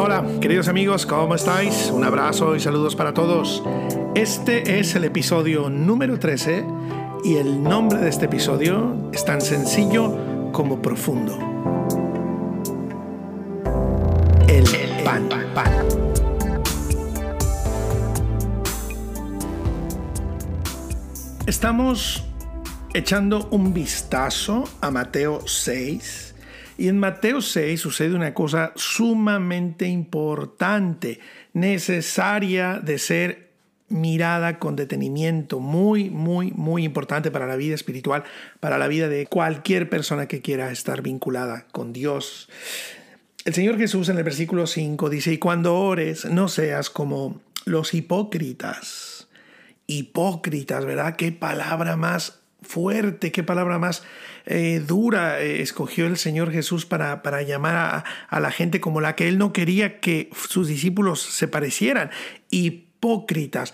Hola, queridos amigos, ¿cómo estáis? Un abrazo y saludos para todos. Este es el episodio número 13 y el nombre de este episodio es tan sencillo como profundo. El pan. Estamos echando un vistazo a Mateo 6 y en Mateo 6 sucede una cosa sumamente importante, necesaria de ser mirada con detenimiento, muy, muy, muy importante para la vida espiritual, para la vida de cualquier persona que quiera estar vinculada con Dios. El Señor Jesús en el versículo 5 dice, y cuando ores, no seas como los hipócritas. Hipócritas, ¿verdad? Qué palabra más fuerte, qué palabra más eh, dura eh, escogió el Señor Jesús para, para llamar a, a, la gente como la que él no quería que sus discípulos se parecieran. Hipócritas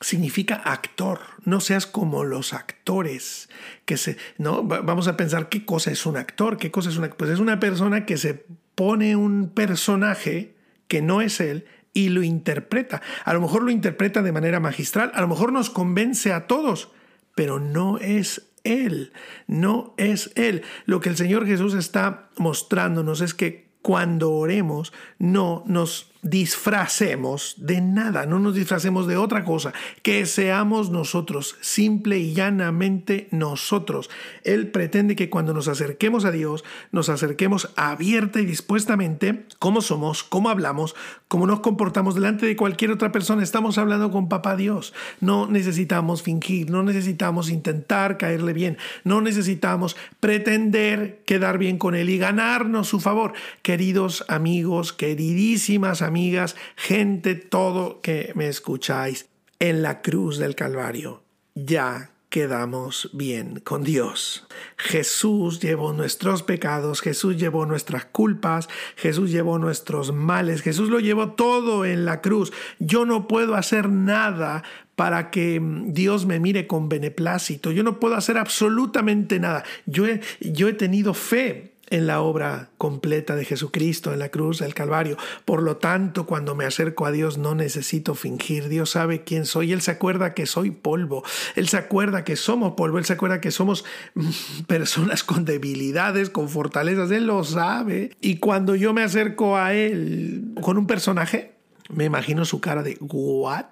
significa actor, no seas como los actores que se, no, vamos a pensar qué cosa es un actor, qué cosa es una, pues es una persona que se pone un personaje que no es él y lo interpreta. A lo mejor lo interpreta de manera magistral, a lo mejor nos convence a todos, pero no es Él, no es Él. Lo que el Señor Jesús está mostrándonos es que cuando oremos no nos disfracemos de nada, no nos disfracemos de otra cosa, que seamos nosotros, simple y llanamente nosotros. Él pretende que cuando nos acerquemos a Dios, nos acerquemos abierta y dispuestamente, como somos, cómo hablamos, cómo nos comportamos delante de cualquier otra persona. Estamos hablando con Papá Dios. No necesitamos fingir, no necesitamos intentar caerle bien, no necesitamos pretender quedar bien con Él y ganarnos su favor. Queridos amigos, queridísimas amigas, amigas, gente, todo que me escucháis, en la cruz del Calvario. Ya quedamos bien con Dios. Jesús llevó nuestros pecados, Jesús llevó nuestras culpas, Jesús llevó nuestros males, Jesús lo llevó todo en la cruz. Yo no puedo hacer nada para que Dios me mire con beneplácito. Yo no puedo hacer absolutamente nada. Yo he, yo he tenido fe en la obra completa de Jesucristo en la cruz del Calvario. Por lo tanto, cuando me acerco a Dios no necesito fingir. Dios sabe quién soy. Él se acuerda que soy polvo. Él se acuerda que somos polvo. Él se acuerda que somos mm, personas con debilidades, con fortalezas. Él lo sabe. Y cuando yo me acerco a Él con un personaje, me imagino su cara de ¿what?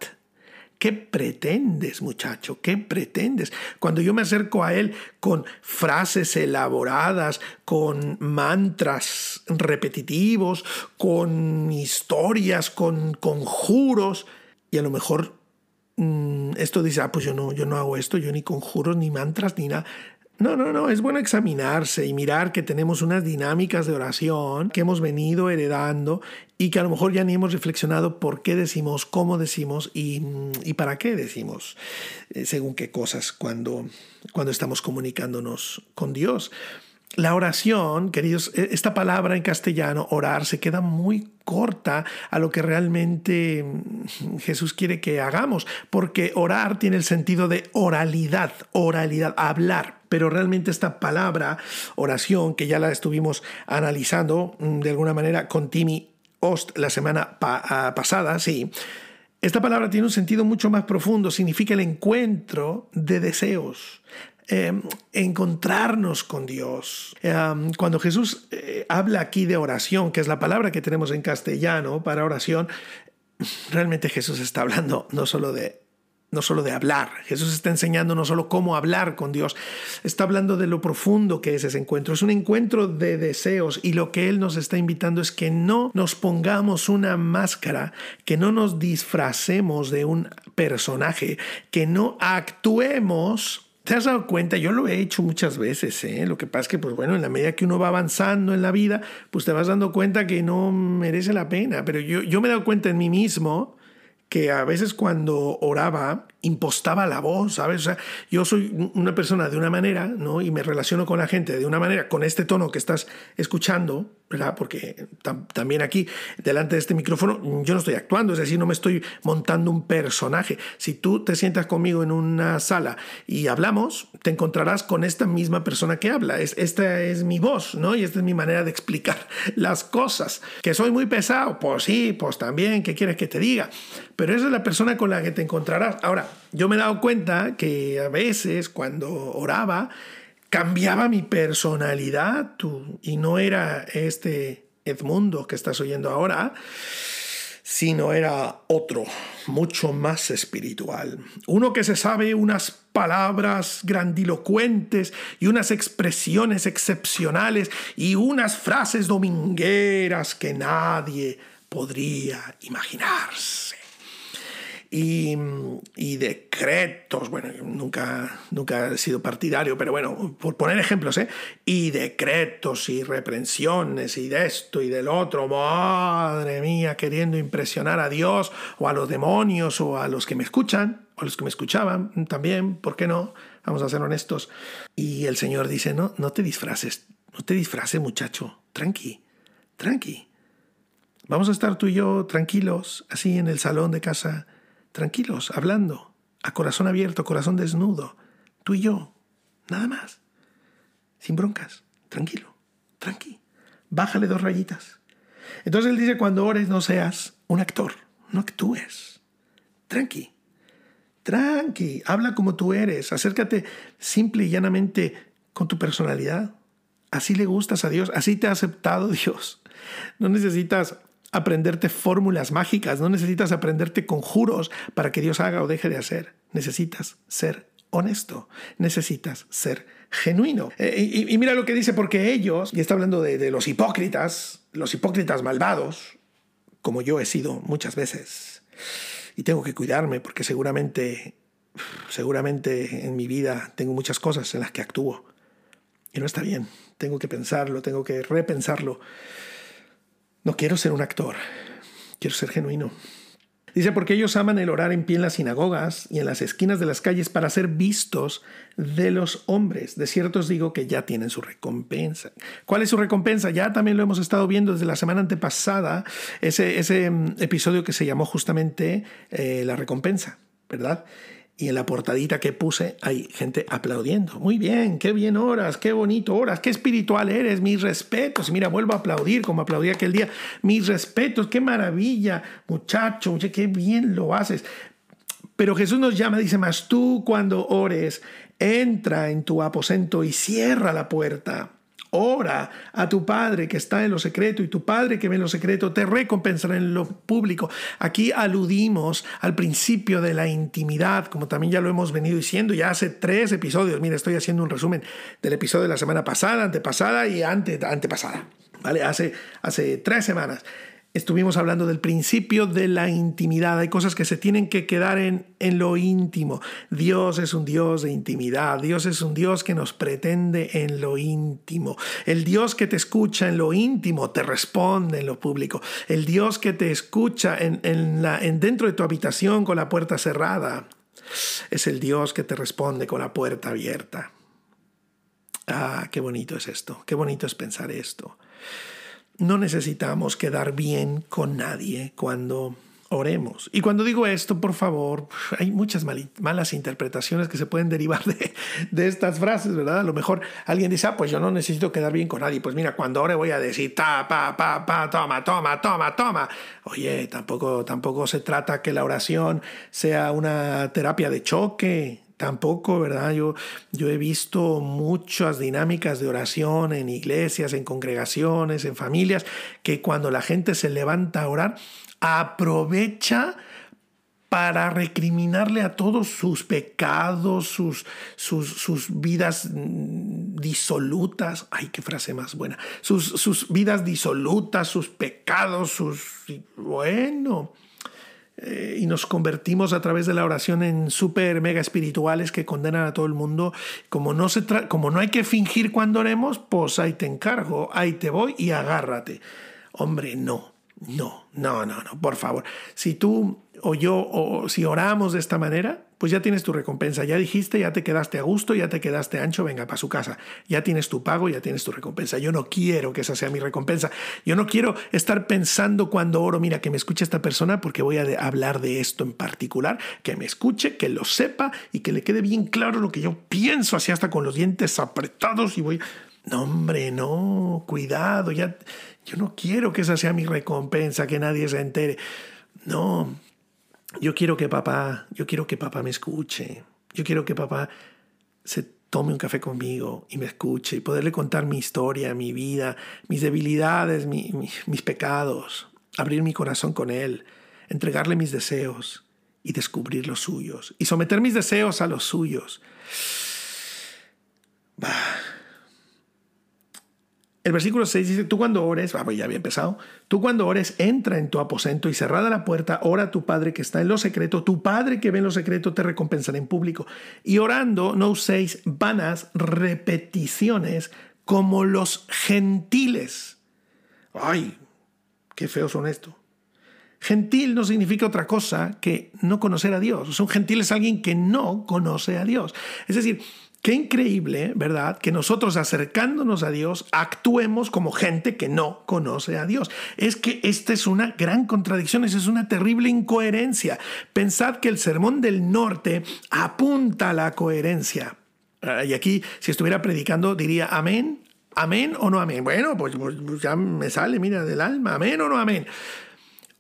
¿Qué pretendes, muchacho? ¿Qué pretendes? Cuando yo me acerco a él con frases elaboradas, con mantras repetitivos, con historias, con conjuros, y a lo mejor mm, esto dice, ah, pues yo no, yo no hago esto, yo ni conjuros, ni mantras, ni nada. No, no, no, es bueno examinarse y mirar que tenemos unas dinámicas de oración que hemos venido heredando y que a lo mejor ya ni hemos reflexionado por qué decimos, cómo decimos y, y para qué decimos, eh, según qué cosas cuando, cuando estamos comunicándonos con Dios. La oración, queridos, e, esta palabra en castellano, orar, se queda muy corta a lo que realmente mm, Jesús quiere que hagamos, porque orar tiene el sentido de oralidad, oralidad, hablar. Pero realmente esta palabra, oración, que ya la estuvimos analizando mm, de alguna manera con Timmy Ost la semana ah, pasada, sí, esta palabra tiene un sentido mucho más profundo, significa el encuentro de deseos, Em, encontrarnos con Dios. Em, cuando Jesús eh, habla aquí de oración, que es la palabra que tenemos en castellano para oración, realmente Jesús está hablando no solo de no solo de hablar. Jesús está enseñando no solo cómo hablar con Dios, está hablando de lo profundo que es ese encuentro. Es un encuentro de deseos y lo que Él nos está invitando es que no nos pongamos una máscara, que no nos disfracemos de un personaje, que no actuemos ¿Te has dado cuenta? Yo lo he hecho muchas veces, ¿eh? Lo que pasa es que, pues bueno, en la medida que uno va avanzando en la vida, pues te vas dando cuenta que no merece la pena. Pero yo, yo me he dado cuenta en mí mismo que a veces cuando oraba impostaba la voz, ¿sabes? O sea, yo soy una persona de una manera, ¿no? Y me relaciono con la gente de una manera, con este tono que estás escuchando, ¿verdad? Porque también aquí, delante de este micrófono, yo no estoy actuando, es decir, no me estoy montando un personaje. Si tú te sientas conmigo en una sala y hablamos, te encontrarás con esta misma persona que habla. Es, esta es mi voz, ¿no? Y esta es mi manera de explicar las cosas. ¿Que soy muy pesado? Pues sí, pues también, ¿qué quieres que te diga? Pero esa es la persona con la que te encontrarás. Ahora, yo me he dado cuenta que a veces cuando oraba, cambiaba mi personalidad tú, y no era este Edmundo que estás oyendo ahora, sino era otro, mucho más espiritual. Uno que se sabe unas palabras grandilocuentes y unas expresiones excepcionales y unas frases domingueras que nadie podría imaginarse y, decretos, bueno, nunca, nunca he sido partidario, pero bueno, por poner ejemplos, ¿eh? Y decretos y reprensiones y de esto y del otro, madre mía, queriendo impresionar a Dios o a los demonios o a los que me escuchan, o a los que me escuchaban también, ¿por qué no? Vamos a ser honestos. Y el Señor dice, no, no te disfraces, no te disfraces muchacho, tranqui, tranqui. Vamos a estar tú y yo tranquilos, así en el salón de casa, tranquilos, hablando, a corazón abierto, corazón desnudo, tú y yo, nada más, sin broncas, tranquilo, tranqui, bájale dos rayitas. Entonces él dice, cuando ores no seas un actor, no actúes, tranqui, tranqui, habla como tú eres, acércate simple y llanamente con tu personalidad. Así le gustas a Dios, así te ha aceptado Dios. No necesitas aprenderte fórmulas mágicas, no necesitas aprenderte conjuros para que Dios haga o deje de hacer. Necesitas ser honesto, necesitas ser genuino. Eh, y, mira lo que dice, porque ellos, y está hablando de, de los hipócritas, los hipócritas malvados, como yo he sido muchas veces, y tengo que cuidarme porque seguramente, seguramente en mi vida tengo muchas cosas en las que actúo. Y no está bien, tengo que pensarlo, tengo que repensarlo. No quiero ser un actor, quiero ser genuino. Dice, porque ellos aman el orar en pie en las sinagogas y en las esquinas de las calles para ser vistos de los hombres. De cierto os digo que ya tienen su recompensa. ¿Cuál es su recompensa? Ya también lo hemos estado viendo desde la semana antepasada, ese, ese mm, episodio que se llamó justamente eh, La recompensa, ¿verdad? Y en la portadita que puse hay gente aplaudiendo. Muy bien, qué bien oras, qué bonito oras, qué espiritual eres, mis respetos. Mira, vuelvo a aplaudir como aplaudí aquel día. Mis respetos, qué maravilla, muchacho, qué bien lo haces. Pero Jesús nos llama, dice más, tú cuando ores, entra en tu aposento y cierra la puerta Ora a tu Padre que está en lo secreto y tu Padre que ve en lo secreto te recompensará en lo público. Aquí aludimos al principio de la intimidad, como también ya lo hemos venido diciendo ya hace tres episodios. Mira, estoy haciendo un resumen del episodio de la semana pasada, antepasada y ante, antepasada. ¿Vale? Hace, hace tres semanas estuvimos hablando del principio de la intimidad. Hay cosas que se tienen que quedar en, en, lo íntimo. Dios es un Dios de intimidad. Dios es un Dios que nos pretende en lo íntimo. El Dios que te escucha en lo íntimo te responde en lo público. El Dios que te escucha en, en, la, en dentro de tu habitación con la puerta cerrada es el Dios que te responde con la puerta abierta. Ah, qué bonito es esto. Qué bonito es pensar esto no necesitamos quedar bien con nadie cuando oremos. Y cuando digo esto, por favor, hay muchas malas interpretaciones que se pueden derivar de, estas frases, ¿verdad? A lo mejor alguien dice, ah, pues yo no necesito quedar bien con nadie. Pues mira, cuando ore voy a decir, ta, pa, pa, pa, toma, toma, toma, toma. Oye, tampoco, tampoco se trata que la oración sea una terapia de choque. Tampoco, ¿verdad? Yo, yo he visto muchas dinámicas de oración en iglesias, en congregaciones, en familias, que cuando la gente se levanta a orar, aprovecha para recriminarle a todos sus pecados, sus, sus, sus, vidas disolutas. Ay, qué frase más buena. Sus, sus vidas disolutas, sus pecados, sus... Bueno, eh, y nos convertimos a través de la oración en súper mega espirituales que condenan a todo el mundo. Como no, se como no hay que fingir cuando oremos, pues ahí te encargo, ahí te voy y agárrate. Hombre, no, no, no, no, no, por favor. Si tú o yo, o si oramos de esta manera, pues ya tienes tu recompensa, ya dijiste, ya te quedaste a gusto, ya te quedaste ancho, venga para su casa, ya tienes tu pago, ya tienes tu recompensa. Yo no quiero que esa sea mi recompensa. Yo no quiero estar pensando cuando oro, mira, que me escuche esta persona porque voy a hablar de esto en particular, que me escuche, que lo sepa y que le quede bien claro lo que yo pienso, así hasta con los dientes apretados y voy... No, hombre, no, cuidado, ya, yo no quiero que esa sea mi recompensa, que nadie se entere. No, yo quiero que papá, yo quiero que papá me escuche. Yo quiero que papá se tome un café conmigo y me escuche y poderle contar mi historia, mi vida, mis debilidades, mis pecados, abrir mi corazón con él, entregarle mis deseos y descubrir los suyos y someter mis deseos a los suyos. Bah. El versículo 6 dice, tú cuando ores, ah, ya había empezado, tú cuando ores, entra en tu aposento y cerrada la puerta, ora a tu Padre que está en lo secreto, tu Padre que ve en lo secreto te recompensará en público. Y orando no uséis vanas repeticiones como los gentiles. Ay, qué feos son esto. Gentil no significa otra cosa que no conocer a Dios. Un gentil es alguien que no conoce a Dios. Es decir, Qué increíble, ¿verdad? Que nosotros acercándonos a Dios actuemos como gente que no conoce a Dios. Es que esta es una gran contradicción, esa es una terrible incoherencia. Pensad que el Sermón del Norte apunta a la coherencia. Ah, y aquí, si estuviera predicando, diría amén, amén o no amén. Bueno, pues, pues ya me sale, mira, del alma, amén o no amén.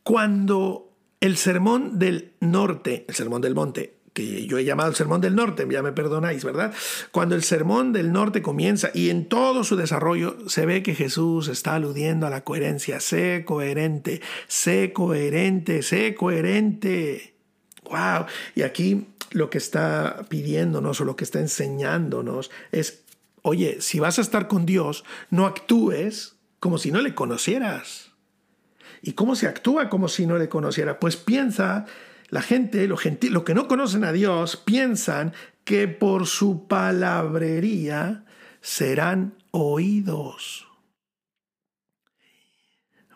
Cuando el Sermón del Norte, el Sermón del Monte, que yo he llamado el Sermón del Norte, ya me perdonáis, ¿verdad? Cuando el Sermón del Norte comienza y en todo su desarrollo se ve que Jesús está aludiendo a la coherencia, sé coherente, sé coherente, sé coherente. ¡Wow! Y aquí lo que está pidiéndonos o lo que está enseñándonos es, oye, si vas a estar con Dios, no actúes como si no le conocieras. ¿Y cómo se actúa como si no le conociera? Pues piensa la gente, los, que no conocen a Dios, piensan que por su palabrería serán oídos.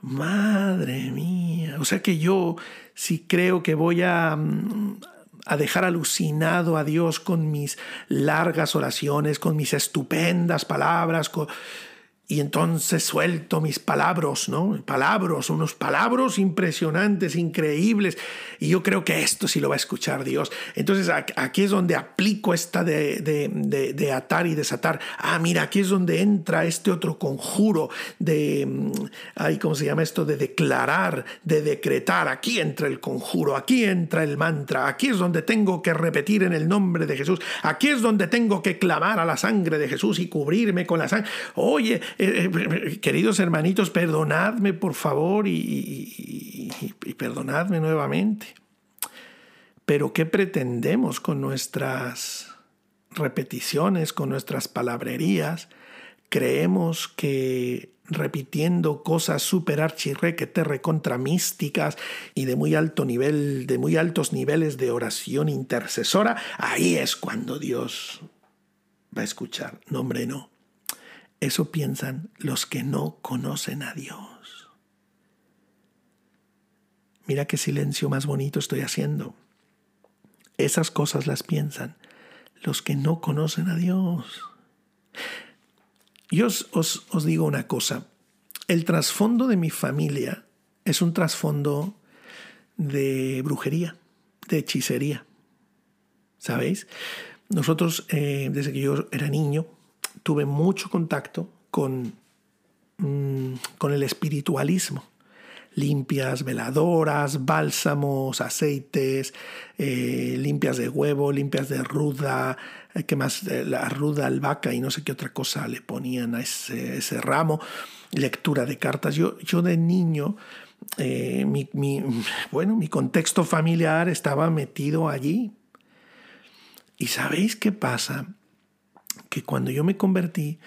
Madre mía, o sea que yo si creo que voy a, mm, a dejar alucinado a Dios con mis largas oraciones, con mis estupendas palabras, con, y entonces suelto mis palabras, ¿no? Palabras, unos palabras impresionantes, increíbles. Y yo creo que esto sí lo va a escuchar Dios. Entonces aquí es donde aplico esta de, de, atar y desatar. Ah, mira, aquí es donde entra este otro conjuro de, mm, ¿cómo se llama esto? De declarar, de decretar. Aquí entra el conjuro, aquí entra el mantra. Aquí es donde tengo que repetir en el nombre de Jesús. Aquí es donde tengo que clamar a la sangre de Jesús y cubrirme con la sangre. Oye, eh, eh, queridos hermanitos, perdonadme por favor y, perdonadme nuevamente. Pero ¿qué pretendemos con nuestras repeticiones, con nuestras palabrerías? Creemos que repitiendo cosas súper archirrequete recontra místicas y de muy alto nivel, de muy altos niveles de oración intercesora, ahí es cuando Dios va a escuchar. No, hombre, no. Eso piensan los que no conocen a Dios. Mira qué silencio más bonito estoy haciendo. Esas cosas las piensan los que no conocen a Dios. Yo os, os, digo una cosa. El trasfondo de mi familia es un trasfondo de brujería, de hechicería. ¿Sabéis? Nosotros, eh, desde que yo era niño, tuve mucho contacto con, mm, con el espiritualismo. Limpias, veladoras, bálsamos, aceites, eh, limpias de huevo, limpias de ruda, eh, ¿qué más? Eh, la ruda albahaca y no sé qué otra cosa le ponían a ese, ese ramo. Lectura de cartas. Yo, yo de niño, mi, bueno, mi contexto familiar estaba metido allí. ¿Y sabéis qué pasa? Que cuando yo me convertí,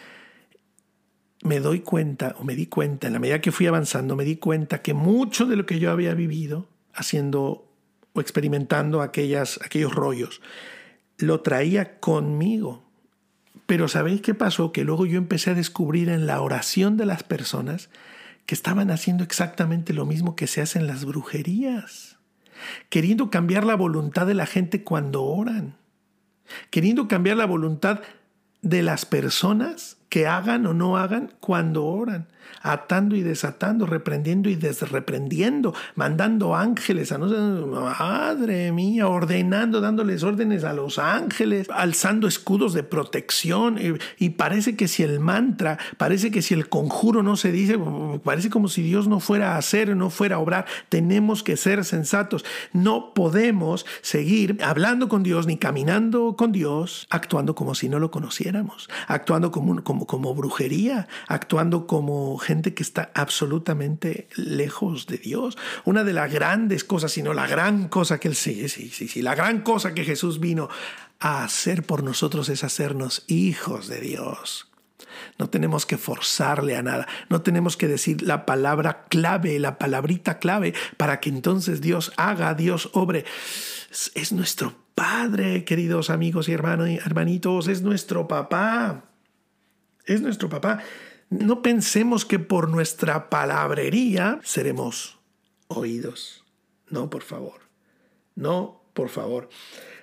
me doy cuenta, o me di cuenta, en la medida que fui avanzando, me di cuenta que mucho de lo que yo había vivido haciendo o experimentando aquellas, aquellos rollos, lo traía conmigo. Pero ¿sabéis qué pasó? Que luego yo empecé a descubrir en la oración de las personas que estaban haciendo exactamente lo mismo que se hace en las brujerías. queriendo cambiar la voluntad de la gente cuando oran, queriendo cambiar la voluntad de las personas que hagan o no hagan cuando oran, atando y desatando, reprendiendo y desreprendiendo, mandando ángeles a no madre mía, ordenando, dándoles órdenes a los ángeles, alzando escudos de protección. Y, parece que si el mantra, parece que si el conjuro no se dice, parece como si Dios no fuera a hacer, no fuera a obrar. Tenemos que ser sensatos. No podemos seguir hablando con Dios ni caminando con Dios, actuando como si no lo conociéramos, actuando como como, brujería, actuando como gente que está absolutamente lejos de Dios. Una de las grandes cosas, sino la gran cosa que Él sí, sí, sí, sí, la gran cosa que Jesús vino a hacer por nosotros es hacernos hijos de Dios. No tenemos que forzarle a nada, no tenemos que decir la palabra clave, la palabrita clave para que entonces Dios haga, Dios obre. Es nuestro Padre, queridos amigos y hermanos, hermanitos, es nuestro papá es nuestro papá. No pensemos que por nuestra palabrería seremos oídos. No, por favor. No, por favor.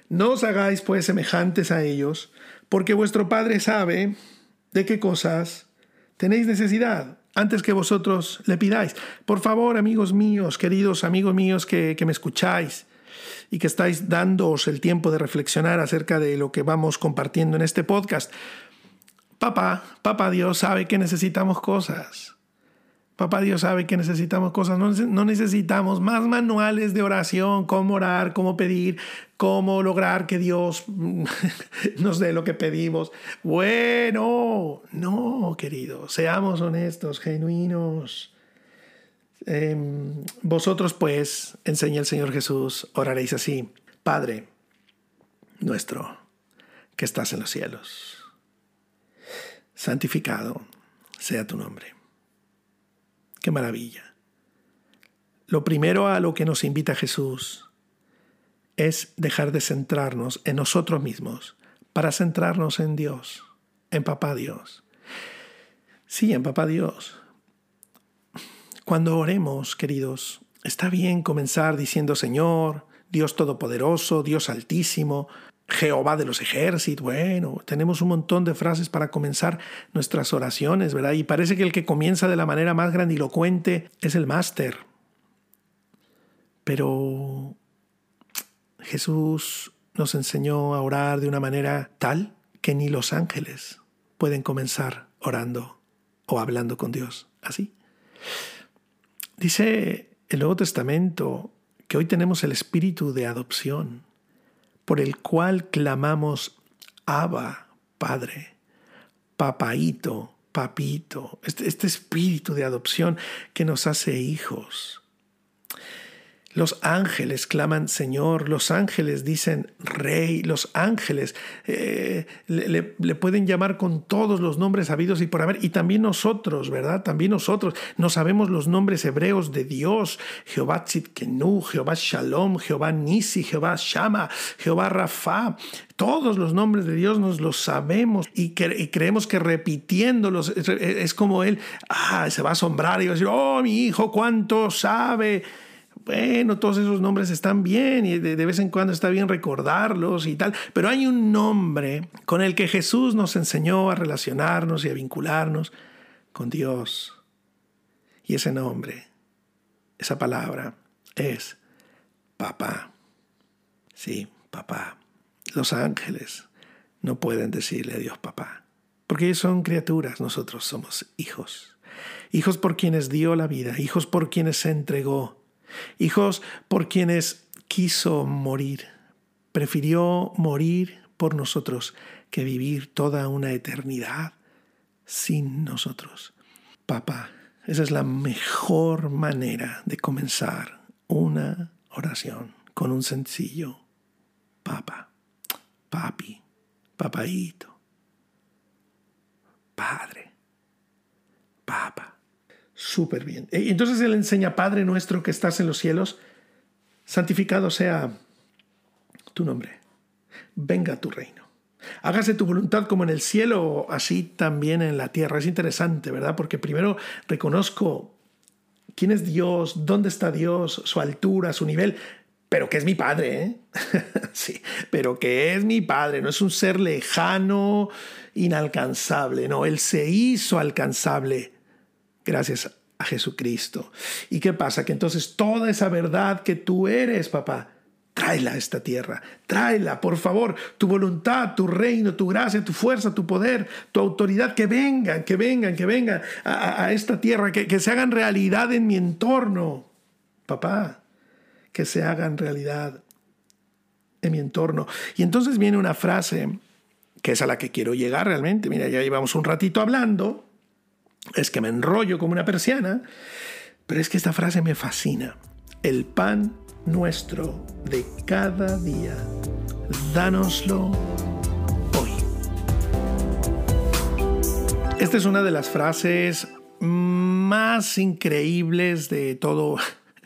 No os hagáis pues semejantes a ellos, porque vuestro Padre sabe de qué cosas tenéis necesidad antes que vosotros le pidáis. Por favor, amigos míos, queridos amigos míos que, que me escucháis y que estáis dándoos el tiempo de reflexionar acerca de lo que vamos compartiendo en este podcast, Papá, papá Dios sabe que necesitamos cosas. Papá Dios sabe que necesitamos cosas. No, necesitamos más manuales de oración, cómo orar, cómo pedir, cómo lograr que Dios nos dé lo que pedimos. Bueno, no, querido, seamos honestos, genuinos. Em, vosotros pues, enseña el Señor Jesús, oraréis así. Padre nuestro que estás en los cielos santificado sea tu nombre. Qué maravilla. Lo primero a lo que nos invita Jesús es dejar de centrarnos en nosotros mismos para centrarnos en Dios, en Papá Dios. Sí, en Papá Dios. Cuando oremos, queridos, está bien comenzar diciendo Señor, Dios Todopoderoso, Dios Altísimo, Jehová de los ejércitos. Bueno, tenemos un montón de frases para comenzar nuestras oraciones, ¿verdad? Y parece que el que comienza de la manera más grandilocuente es el máster. Pero Jesús nos enseñó a orar de una manera tal que ni los ángeles pueden comenzar orando o hablando con Dios así. Dice el Nuevo Testamento que hoy tenemos el espíritu de adopción por el cual clamamos Abba, Padre, Papaito, Papito, este, este, espíritu de adopción que nos hace hijos. Los ángeles claman Señor, los ángeles dicen Rey, los ángeles eh, le, pueden llamar con todos los nombres habidos y por haber, y también nosotros, ¿verdad? También nosotros. No sabemos los nombres hebreos de Dios, Jehová Tzidkenu, Jehová Shalom, Jehová Nisi, Jehová Shama, Jehová Rafa, todos los nombres de Dios nos los sabemos y, creemos que repitiéndolos es, como Él ah, se va a asombrar y va a decir, oh, mi hijo, cuánto sabe bueno, todos esos nombres están bien y de, vez en cuando está bien recordarlos y tal, pero hay un nombre con el que Jesús nos enseñó a relacionarnos y a vincularnos con Dios. Y ese nombre, esa palabra es papá. Sí, papá. Los ángeles no pueden decirle a Dios papá, porque ellos son criaturas, nosotros somos hijos. Hijos por quienes dio la vida, hijos por quienes se entregó, hijos por quienes quiso morir, prefirió morir por nosotros que vivir toda una eternidad sin nosotros. Papá, esa es la mejor manera de comenzar una oración con un sencillo papá, papi, papaito, padre, papa súper bien. E, entonces Él enseña, Padre nuestro que estás en los cielos, santificado sea tu nombre, venga tu reino. Hágase tu voluntad como en el cielo, así también en la tierra. Es interesante, ¿verdad? Porque primero reconozco quién es Dios, dónde está Dios, su altura, su nivel, pero que es mi padre, ¿eh? sí, pero que es mi padre, no es un ser lejano, inalcanzable, no, Él se hizo alcanzable gracias a Jesucristo. ¿Y qué pasa? Que entonces toda esa verdad que tú eres, papá, tráela a esta tierra, tráela, por favor, tu voluntad, tu reino, tu gracia, tu fuerza, tu poder, tu autoridad, que vengan, que vengan, que vengan a, esta tierra, que, que se hagan realidad en mi entorno, papá, que se hagan realidad en mi entorno. Y entonces viene una frase que es a la que quiero llegar realmente. Mira, ya llevamos un ratito hablando, es que me enrollo como una persiana, pero es que esta frase me fascina. El pan nuestro de cada día, dánoslo hoy. Esta es una de las frases más increíbles de todo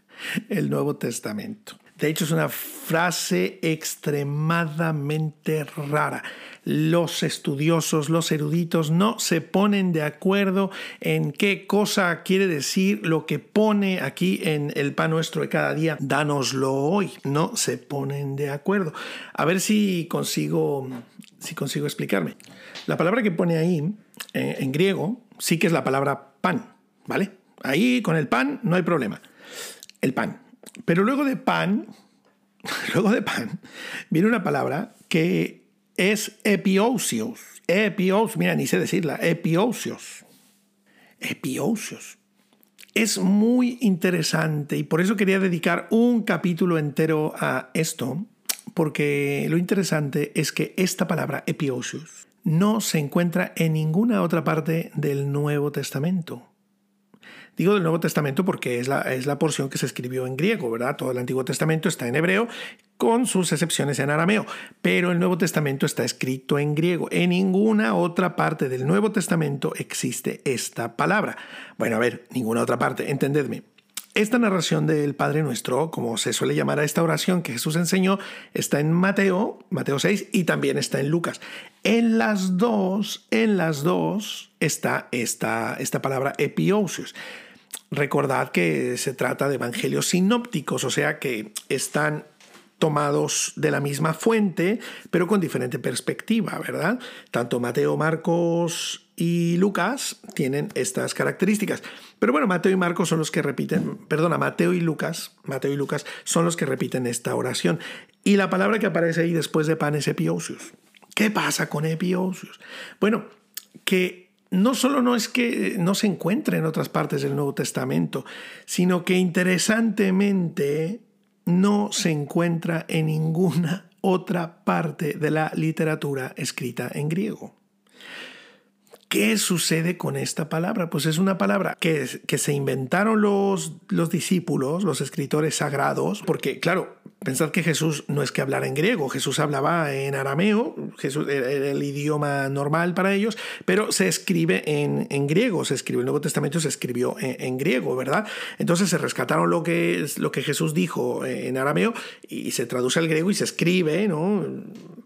el Nuevo Testamento. De hecho, es una frase extremadamente rara. Los estudiosos, los eruditos no se ponen de acuerdo en qué cosa quiere decir lo que pone aquí en el pan nuestro de cada día. Dánoslo hoy. No se ponen de acuerdo. A ver si consigo, si consigo explicarme. La palabra que pone ahí eh, en griego sí que es la palabra pan, ¿vale? Ahí con el pan no hay problema el pan. Pero luego de pan, luego de pan, viene una palabra que es epiosios. Epios, mira, ni sé decirla, epiosios. Epiosios. Es muy interesante y por eso quería dedicar un capítulo entero a esto, porque lo interesante es que esta palabra epiosios no se encuentra en ninguna otra parte del Nuevo Testamento. Digo del Nuevo Testamento porque es la, es la porción que se escribió en griego, ¿verdad? Todo el Antiguo Testamento está en hebreo, con sus excepciones en arameo, pero el Nuevo Testamento está escrito en griego. En ninguna otra parte del Nuevo Testamento existe esta palabra. Bueno, a ver, ninguna otra parte, entendedme. Esta narración del Padre Nuestro, como se suele llamar a esta oración que Jesús enseñó, está en Mateo, Mateo 6, y también está en Lucas. En las dos, en las dos está esta, esta palabra epiosios. Recordad que se trata de evangelios sinópticos, o sea que están tomados de la misma fuente, pero con diferente perspectiva, ¿verdad? Tanto Mateo, Marcos y Lucas tienen estas características. Pero bueno, Mateo y Marcos son los que repiten, perdona, Mateo y Lucas, Mateo y Lucas son los que repiten esta oración. Y la palabra que aparece ahí después de pan es epiosios. ¿Qué pasa con epiosios? Bueno, que no solo no es que no se encuentre en otras partes del Nuevo Testamento, sino que interesantemente no se encuentra en ninguna otra parte de la literatura escrita en griego. ¿Qué sucede con esta palabra? Pues es una palabra que, que se inventaron los, los discípulos, los escritores sagrados, porque claro, pensad que Jesús no es que hablara en griego, Jesús hablaba en arameo, Jesús era el idioma normal para ellos, pero se escribe en, en griego, se escribe, el Nuevo Testamento se escribió en, griego, ¿verdad? Entonces se rescataron lo que, lo que Jesús dijo en arameo y se traduce al griego y se escribe, ¿no?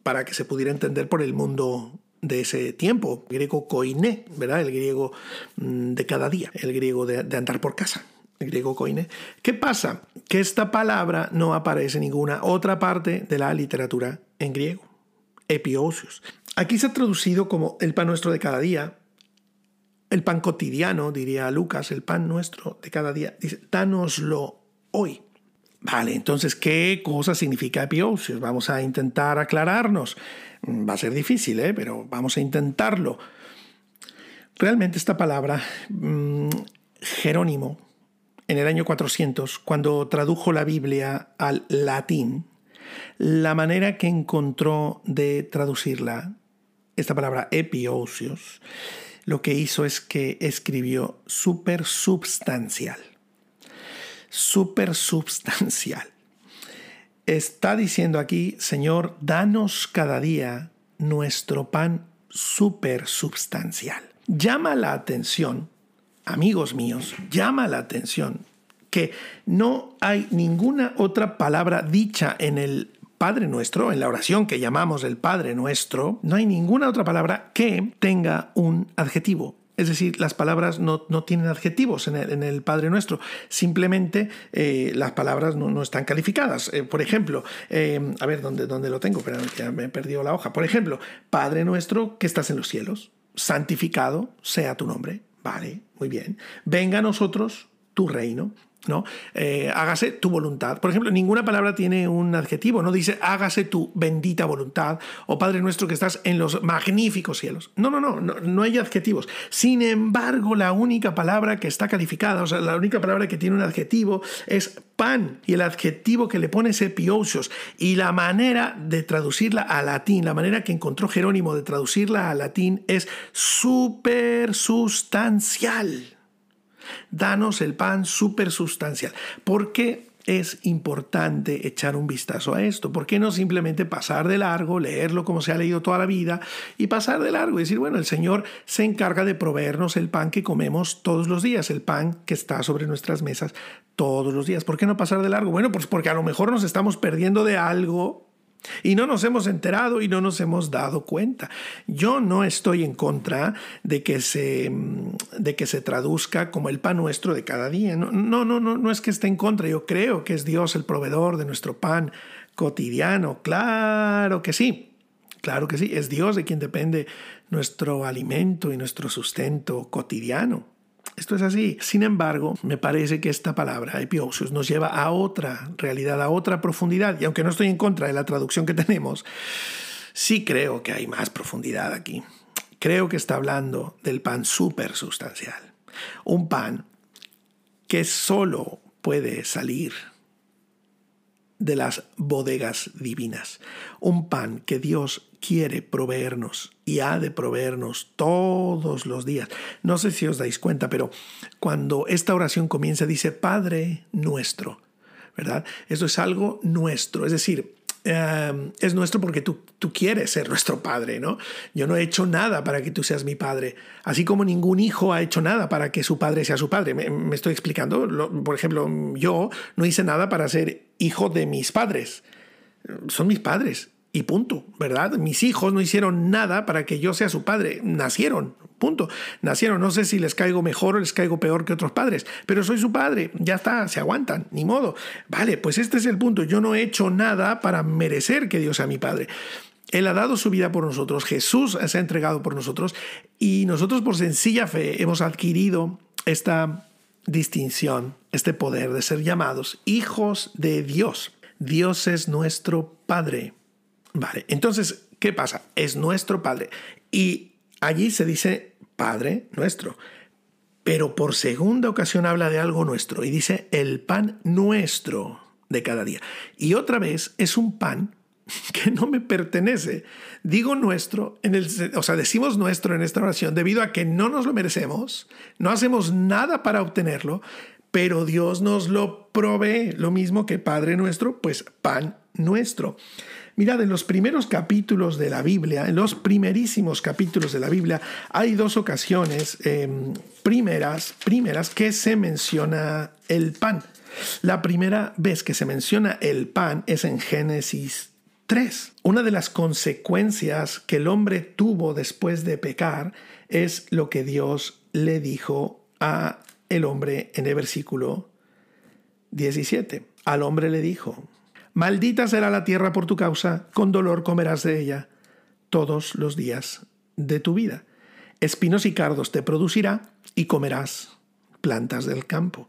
Para que se pudiera entender por el mundo de ese tiempo, griego koiné, ¿verdad? El griego mm, de cada día, el griego de, andar por casa, griego koiné. ¿Qué pasa? Que esta palabra no aparece en ninguna otra parte de la literatura en griego, epiosios. Aquí se ha traducido como el pan nuestro de cada día, el pan cotidiano, diría Lucas, el pan nuestro de cada día. Dice, dánoslo hoy. Vale, entonces, ¿qué cosa significa epiosios? Vamos a intentar aclararnos. Va a ser difícil, ¿eh? pero vamos a intentarlo. Realmente esta palabra, mm, Jerónimo, en el año 400, cuando tradujo la Biblia al latín, la manera que encontró de traducirla, esta palabra epiosios, lo que hizo es que escribió supersubstancial. Supersubstancial está diciendo aquí, Señor, danos cada día nuestro pan supersubstancial. Llama la atención, amigos míos, llama la atención que no hay ninguna otra palabra dicha en el Padre Nuestro, en la oración que llamamos el Padre Nuestro, no hay ninguna otra palabra que tenga un adjetivo. Es decir, las palabras no, tienen adjetivos en el, Padre Nuestro. Simplemente eh, las palabras no, están calificadas. Eh, por ejemplo, eh, a ver, ¿dónde, ¿dónde, lo tengo? Pero ya me he perdido la hoja. Por ejemplo, Padre Nuestro que estás en los cielos, santificado sea tu nombre. Vale, muy bien. Venga a nosotros tu reino. ¿No? Eh, hágase tu voluntad. Por ejemplo, ninguna palabra tiene un adjetivo, no dice hágase tu bendita voluntad o Padre nuestro que estás en los magníficos cielos. No, no, no, no, hay adjetivos. Sin embargo, la única palabra que está calificada, o sea, la única palabra que tiene un adjetivo es pan y el adjetivo que le pone es epiousios y la manera de traducirla a latín, la manera que encontró Jerónimo de traducirla a latín es supersustancial. Danos el pan supersustancial. ¿Por qué es importante echar un vistazo a esto? ¿Por qué no simplemente pasar de largo, leerlo como se ha leído toda la vida y pasar de largo y decir, bueno, el Señor se encarga de proveernos el pan que comemos todos los días, el pan que está sobre nuestras mesas todos los días? ¿Por qué no pasar de largo? Bueno, pues porque a lo mejor nos estamos perdiendo de algo y no nos hemos enterado y no nos hemos dado cuenta. Yo no estoy en contra de que se, de que se traduzca como el pan nuestro de cada día. No, no, no, no, no es que esté en contra. Yo creo que es Dios el proveedor de nuestro pan cotidiano. Claro que sí. Claro que sí. Es Dios de quien depende nuestro alimento y nuestro sustento cotidiano. Esto es así. Sin embargo, me parece que esta palabra, epiousios, nos lleva a otra realidad, a otra profundidad. Y aunque no estoy en contra de la traducción que tenemos, sí creo que hay más profundidad aquí. Creo que está hablando del pan supersustancial. Un pan que solo puede salir de las bodegas divinas. Un pan que Dios quiere proveernos y ha de proveernos todos los días. No sé si os dais cuenta, pero cuando esta oración comienza dice Padre nuestro, ¿verdad? Eso es algo nuestro, es decir, Em, es nuestro porque tú, tú quieres ser nuestro padre, ¿no? Yo no he hecho nada para que tú seas mi padre, así como ningún hijo ha hecho nada para que su padre sea su padre. Me, estoy explicando. por ejemplo, yo no hice nada para ser hijo de mis padres. Son mis padres y punto, ¿verdad? Mis hijos no hicieron nada para que yo sea su padre, nacieron, punto. Nacieron, no sé si les caigo mejor o les caigo peor que otros padres, pero soy su padre, ya está, se aguantan, ni modo. Vale, pues este es el punto, yo no he hecho nada para merecer que Dios sea mi padre. Él ha dado su vida por nosotros, Jesús se ha entregado por nosotros y nosotros por sencilla fe hemos adquirido esta distinción, este poder de ser llamados hijos de Dios. Dios es nuestro Padre. Vale, entonces, ¿qué pasa? Es nuestro Padre. Y allí se dice Padre nuestro. Pero por segunda ocasión habla de algo nuestro y dice el pan nuestro de cada día. Y otra vez es un pan que no me pertenece. Digo nuestro, en el, o sea, decimos nuestro en esta oración debido a que no nos lo merecemos, no hacemos nada para obtenerlo, pero Dios nos lo provee, lo mismo que Padre nuestro, pues pan nuestro. Mirad, en los primeros capítulos de la Biblia, en los primerísimos capítulos de la Biblia, hay dos ocasiones em, primeras, primeras que se menciona el pan. La primera vez que se menciona el pan es en Génesis 3. Una de las consecuencias que el hombre tuvo después de pecar es lo que Dios le dijo a el hombre en el versículo 17. Al hombre le dijo, Maldita será la tierra por tu causa, con dolor comerás de ella todos los días de tu vida. Espinos y cardos te producirá y comerás plantas del campo.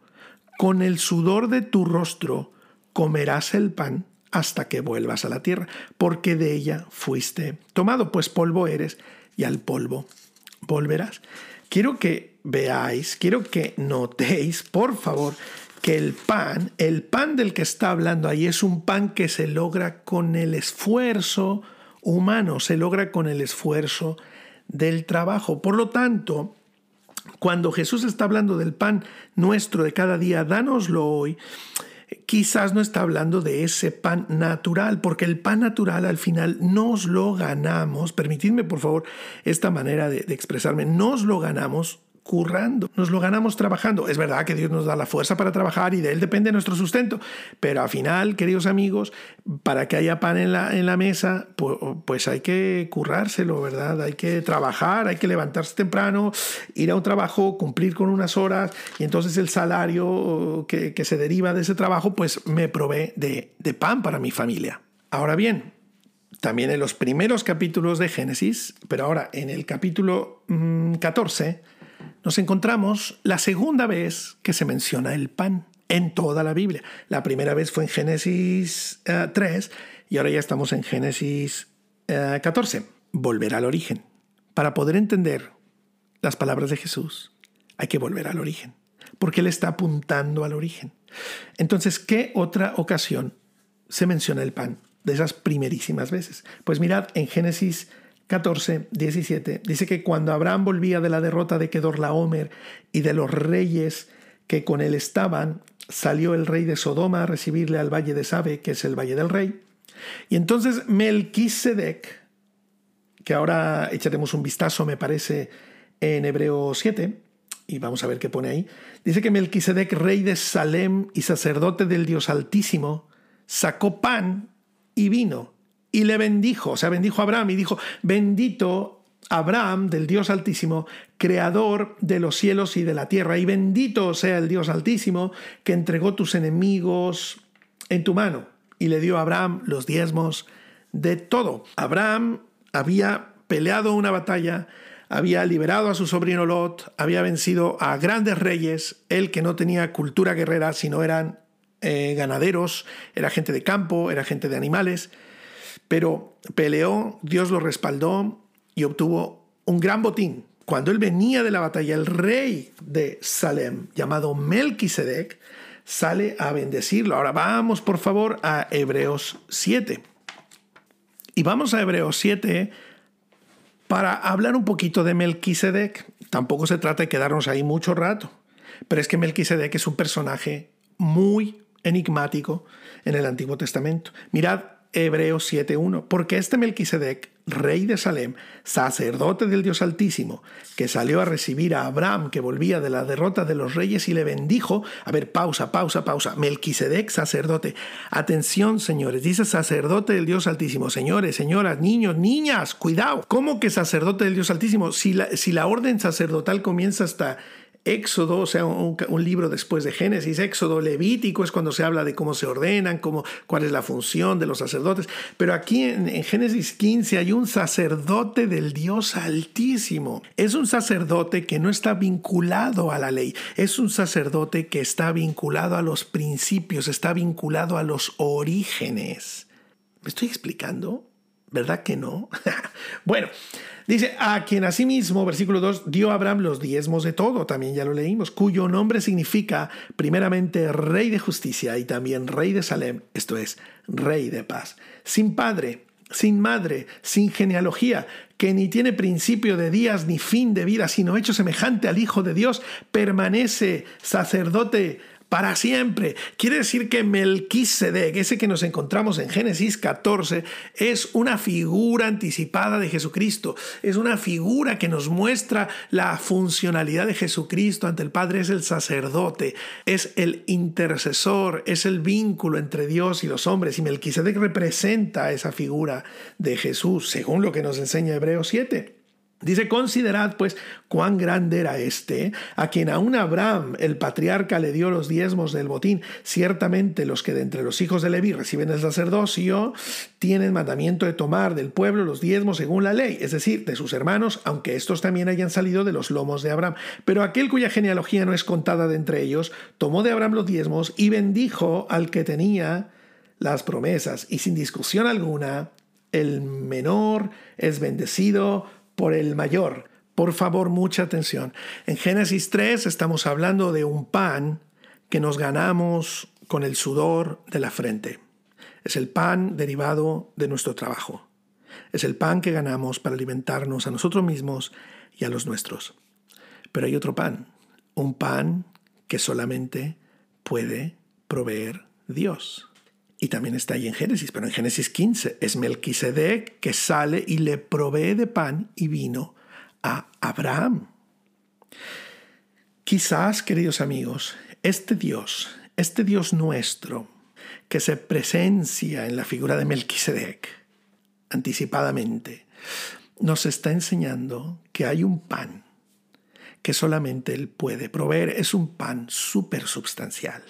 Con el sudor de tu rostro comerás el pan hasta que vuelvas a la tierra, porque de ella fuiste tomado, pues polvo eres y al polvo volverás. Quiero que veáis, quiero que notéis, por favor, que el pan, el pan del que está hablando ahí es un pan que se logra con el esfuerzo humano, se logra con el esfuerzo del trabajo. Por lo tanto, cuando Jesús está hablando del pan nuestro de cada día, dánoslo hoy, quizás no está hablando de ese pan natural, porque el pan natural al final nos lo ganamos, permitidme por favor esta manera de, de expresarme, nos lo ganamos currando, nos lo ganamos trabajando. Es verdad que Dios nos da la fuerza para trabajar y de Él depende nuestro sustento, pero al final, queridos amigos, para que haya pan en la, en la mesa, pues, pues, hay que currárselo, ¿verdad? Hay que trabajar, hay que levantarse temprano, ir a un trabajo, cumplir con unas horas y entonces el salario que, que se deriva de ese trabajo, pues me provee de, de pan para mi familia. Ahora bien, también en los primeros capítulos de Génesis, pero ahora en el capítulo 14, mm, nos encontramos la segunda vez que se menciona el pan en toda la Biblia. La primera vez fue en Génesis 3 eh, y ahora ya estamos en Génesis 14. Eh, volver al origen. Para poder entender las palabras de Jesús, hay que volver al origen, porque Él está apuntando al origen. Entonces, ¿qué otra ocasión se menciona el pan de esas primerísimas veces? Pues mirad, en Génesis 14, 17, dice que cuando Abraham volvía de la derrota de Kedorlaomer y de los reyes que con él estaban, salió el rey de Sodoma a recibirle al valle de Sabe, que es el valle del rey. Y entonces Melquisedec, que ahora echaremos un vistazo, me parece, en Hebreo 7, y vamos a ver qué pone ahí, dice que Melquisedec, rey de Salem y sacerdote del Dios Altísimo, sacó pan y vino y le bendijo, o sea, bendijo a Abraham y dijo, bendito Abraham del Dios Altísimo, creador de los cielos y de la tierra, y bendito sea el Dios Altísimo que entregó tus enemigos en tu mano y le dio a Abraham los diezmos de todo. Abraham había peleado una batalla, había liberado a su sobrino Lot, había vencido a grandes reyes, él que no tenía cultura guerrera, sino eran eh, ganaderos, era gente de campo, era gente de animales, pero peleó, Dios lo respaldó y obtuvo un gran botín. Cuando él venía de la batalla, el rey de Salem, llamado Melquisedec, sale a bendecirlo. Ahora vamos, por favor, a Hebreos 7. Y vamos a Hebreos 7 para hablar un poquito de Melquisedec. Tampoco se trata de quedarnos ahí mucho rato, pero es que Melquisedec es un personaje muy enigmático en el Antiguo Testamento. Mirad Hebreos 7.1, porque este Melquisedec, rey de Salem, sacerdote del Dios Altísimo, que salió a recibir a Abraham, que volvía de la derrota de los reyes y le bendijo, a ver, pausa, pausa, pausa, Melquisedec, sacerdote, atención señores, dice sacerdote del Dios Altísimo, señores, señoras, niños, niñas, cuidado, ¿cómo que sacerdote del Dios Altísimo? Si la, si la orden sacerdotal comienza hasta Éxodo, o sea, un, libro después de Génesis, Éxodo, Levítico es cuando se habla de cómo se ordenan, cómo, cuál es la función de los sacerdotes. Pero aquí en, en, Génesis 15 hay un sacerdote del Dios Altísimo. Es un sacerdote que no está vinculado a la ley, es un sacerdote que está vinculado a los principios, está vinculado a los orígenes. ¿Me estoy explicando? ¿Verdad que no? bueno, dice, a quien asimismo, versículo 2, dio a Abraham los diezmos de todo, también ya lo leímos, cuyo nombre significa primeramente rey de justicia y también rey de Salem, esto es, rey de paz, sin padre, sin madre, sin genealogía, que ni tiene principio de días ni fin de vida, sino hecho semejante al Hijo de Dios, permanece sacerdote para siempre. Quiere decir que Melquisedec, ese que nos encontramos en Génesis 14, es una figura anticipada de Jesucristo. Es una figura que nos muestra la funcionalidad de Jesucristo ante el Padre. Es el sacerdote, es el intercesor, es el vínculo entre Dios y los hombres. Y Melquisedec representa esa figura de Jesús, según lo que nos enseña Hebreos 7. Dice, considerad pues cuán grande era este, a quien aún Abraham, el patriarca, le dio los diezmos del botín. Ciertamente los que de entre los hijos de Leví reciben el sacerdocio tienen mandamiento de tomar del pueblo los diezmos según la ley, es decir, de sus hermanos, aunque estos también hayan salido de los lomos de Abraham. Pero aquel cuya genealogía no es contada de entre ellos, tomó de Abraham los diezmos y bendijo al que tenía las promesas. Y sin discusión alguna, el menor es bendecido por el mayor. Por favor, mucha atención. En Génesis 3 estamos hablando de un pan que nos ganamos con el sudor de la frente. Es el pan derivado de nuestro trabajo. Es el pan que ganamos para alimentarnos a nosotros mismos y a los nuestros. Pero hay otro pan, un pan que solamente puede proveer Dios. Y también está ahí en Génesis, pero en Génesis 15 es Melquisedec que sale y le provee de pan y vino a Abraham. Quizás, queridos amigos, este Dios, este Dios nuestro, que se presencia en la figura de Melquisedec, anticipadamente, nos está enseñando que hay un pan que solamente Él puede proveer. Es un pan súper substancial.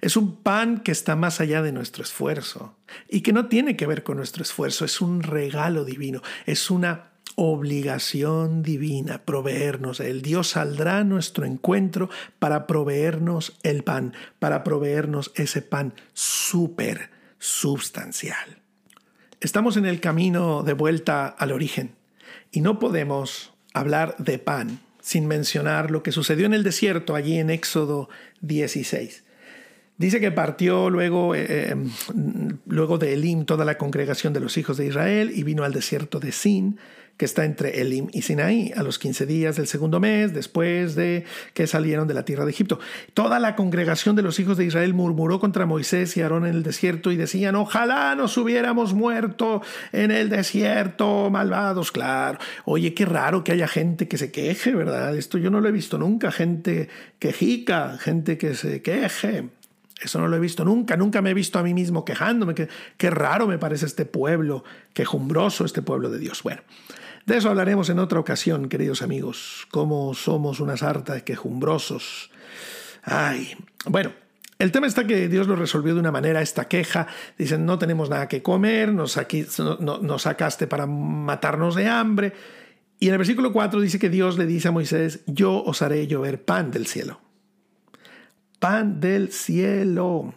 Es un pan que está más allá de nuestro esfuerzo y que no tiene que ver con nuestro esfuerzo. Es un regalo divino. Es una obligación divina proveernos. El Dios saldrá a nuestro encuentro para proveernos el pan, para proveernos ese pan súper substancial. Estamos en el camino de vuelta al origen y no podemos hablar de pan sin mencionar lo que sucedió en el desierto allí en Éxodo 16. Dice que partió luego, eh, eh, luego de Elim toda la congregación de los hijos de Israel y vino al desierto de Sin que está entre Elim y Sinaí, a los 15 días del segundo mes, después de que salieron de la tierra de Egipto. Toda la congregación de los hijos de Israel murmuró contra Moisés y Aarón en el desierto y decían, ojalá nos hubiéramos muerto en el desierto, malvados, claro. Oye, qué raro que haya gente que se queje, ¿verdad? Esto yo no lo he visto nunca, gente quejica, gente que se queje. Eso no lo he visto nunca, nunca me he visto a mí mismo quejándome. Qué, qué raro me parece este pueblo, quejumbroso este pueblo de Dios. Bueno, de eso hablaremos en otra ocasión, queridos amigos, cómo somos unas hartas quejumbrosos. Ay, bueno, el tema está que Dios lo resolvió de una manera, esta queja. Dicen, no tenemos nada que comer, nos, aquí, nos sacaste para matarnos de hambre. Y en el versículo 4 dice que Dios le dice a Moisés, yo os haré llover pan del cielo. Pan del cielo.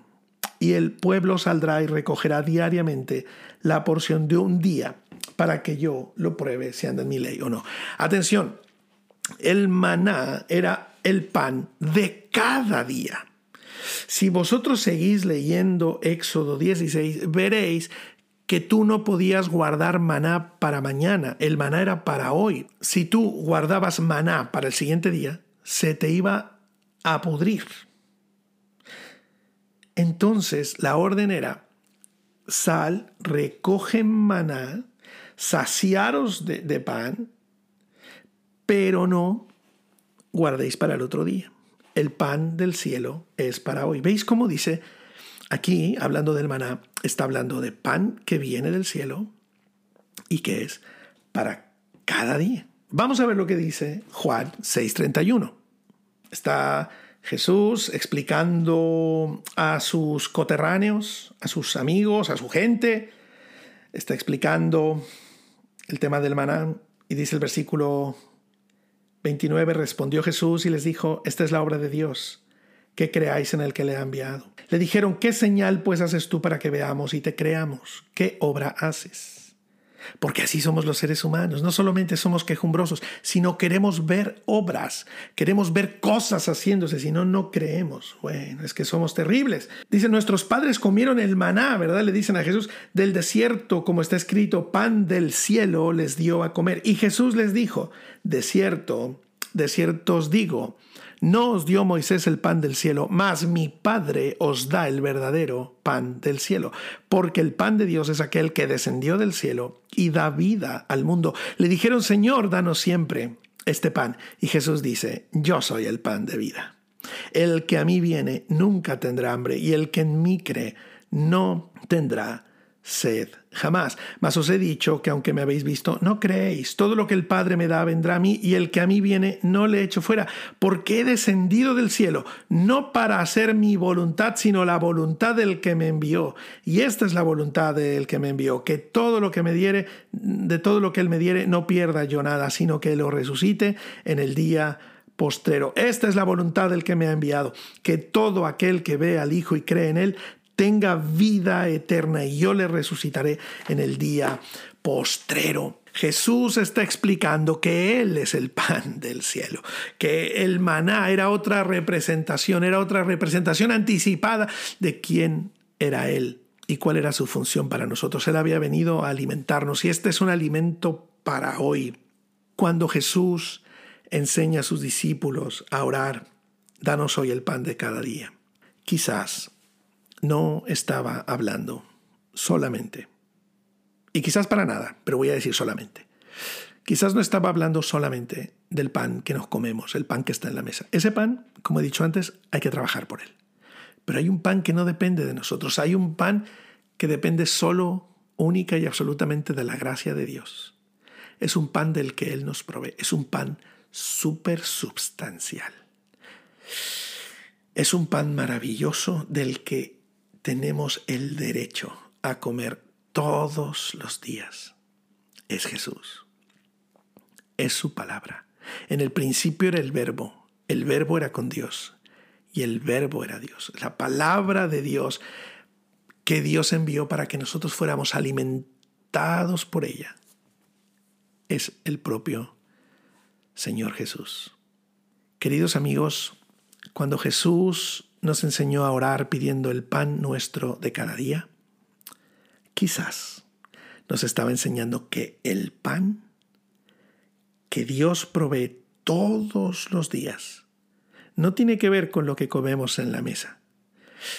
Y el pueblo saldrá y recogerá diariamente la porción de un día para que yo lo pruebe si anda en mi ley o no. Atención, el maná era el pan de cada día. Si vosotros seguís leyendo Éxodo 16, veréis que tú no podías guardar maná para mañana, el maná era para hoy. Si tú guardabas maná para el siguiente día, se te iba a pudrir. Entonces la orden era, sal, recoge maná saciaros de, pan, pero no guardéis para el otro día. El pan del cielo es para hoy. ¿Veis cómo dice aquí, hablando del maná, está hablando de pan que viene del cielo y que es para cada día? Vamos a ver lo que dice Juan 6:31. Está Jesús explicando a sus coterráneos, a sus amigos, a su gente, está explicando el tema del maná y dice el versículo 29, respondió Jesús y les dijo, esta es la obra de Dios, que creáis en el que le ha enviado. Le dijeron, ¿qué señal pues haces tú para que veamos y te creamos? ¿Qué obra haces? Porque así somos los seres humanos. No solamente somos quejumbrosos, sino queremos ver obras, queremos ver cosas haciéndose, si no, no creemos. Bueno, es que somos terribles. Dicen, nuestros padres comieron el maná, ¿verdad? Le dicen a Jesús, del desierto, como está escrito, pan del cielo les dio a comer. Y Jesús les dijo, de cierto, de cierto os digo, no os dio Moisés el pan del cielo, mas mi Padre os da el verdadero pan del cielo, porque el pan de Dios es aquel que descendió del cielo y da vida al mundo. Le dijeron, Señor, danos siempre este pan. Y Jesús dice, yo soy el pan de vida. El que a mí viene nunca tendrá hambre, y el que en mí cree no tendrá sed jamás. Mas os he dicho que aunque me habéis visto, no creéis. Todo lo que el Padre me da vendrá a mí, y el que a mí viene no le echo fuera, porque he descendido del cielo, no para hacer mi voluntad, sino la voluntad del que me envió. Y esta es la voluntad del que me envió, que todo lo que me diere, de todo lo que él me diere, no pierda yo nada, sino que lo resucite en el día postrero. Esta es la voluntad del que me ha enviado, que todo aquel que ve al Hijo y cree en él tenga vida eterna y yo le resucitaré en el día postrero. Jesús está explicando que Él es el pan del cielo, que el maná era otra representación, era otra representación anticipada de quién era Él y cuál era su función para nosotros. Él había venido a alimentarnos y este es un alimento para hoy. Cuando Jesús enseña a sus discípulos a orar, danos hoy el pan de cada día. Quizás no estaba hablando solamente. Y quizás para nada, pero voy a decir solamente. Quizás no estaba hablando solamente del pan que nos comemos, el pan que está en la mesa. Ese pan, como he dicho antes, hay que trabajar por él. Pero hay un pan que no depende de nosotros, hay un pan que depende solo, única y absolutamente de la gracia de Dios. Es un pan del que Él nos provee, es un pan súper substancial. Es un pan maravilloso del que tenemos el derecho a comer todos los días. Es Jesús. Es su palabra. En el principio era el verbo, el verbo era con Dios y el verbo era Dios. La palabra de Dios que Dios envió para que nosotros fuéramos alimentados por ella es el propio Señor Jesús. Queridos amigos, cuando Jesús nos enseñó a orar pidiendo el pan nuestro de cada día, quizás nos estaba enseñando que el pan que Dios provee todos los días no tiene que ver con lo que comemos en la mesa,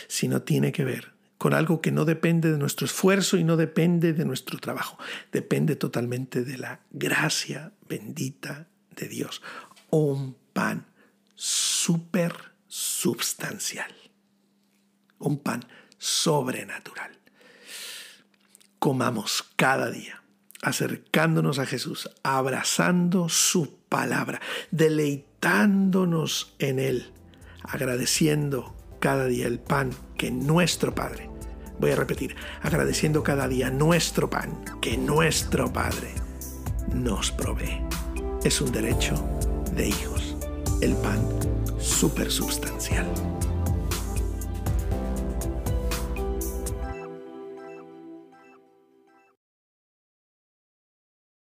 sino tiene que ver con algo que no depende de nuestro esfuerzo y no depende de nuestro trabajo, depende totalmente de la gracia bendita de Dios. Un pan súper substancial, un pan sobrenatural. Comamos cada día, acercándonos a Jesús, abrazando su palabra, deleitándonos en Él, agradeciendo cada día el pan que nuestro Padre, voy a repetir, agradeciendo cada día nuestro pan que nuestro Padre nos provee. Es un derecho de hijos, el pan supersubstancial.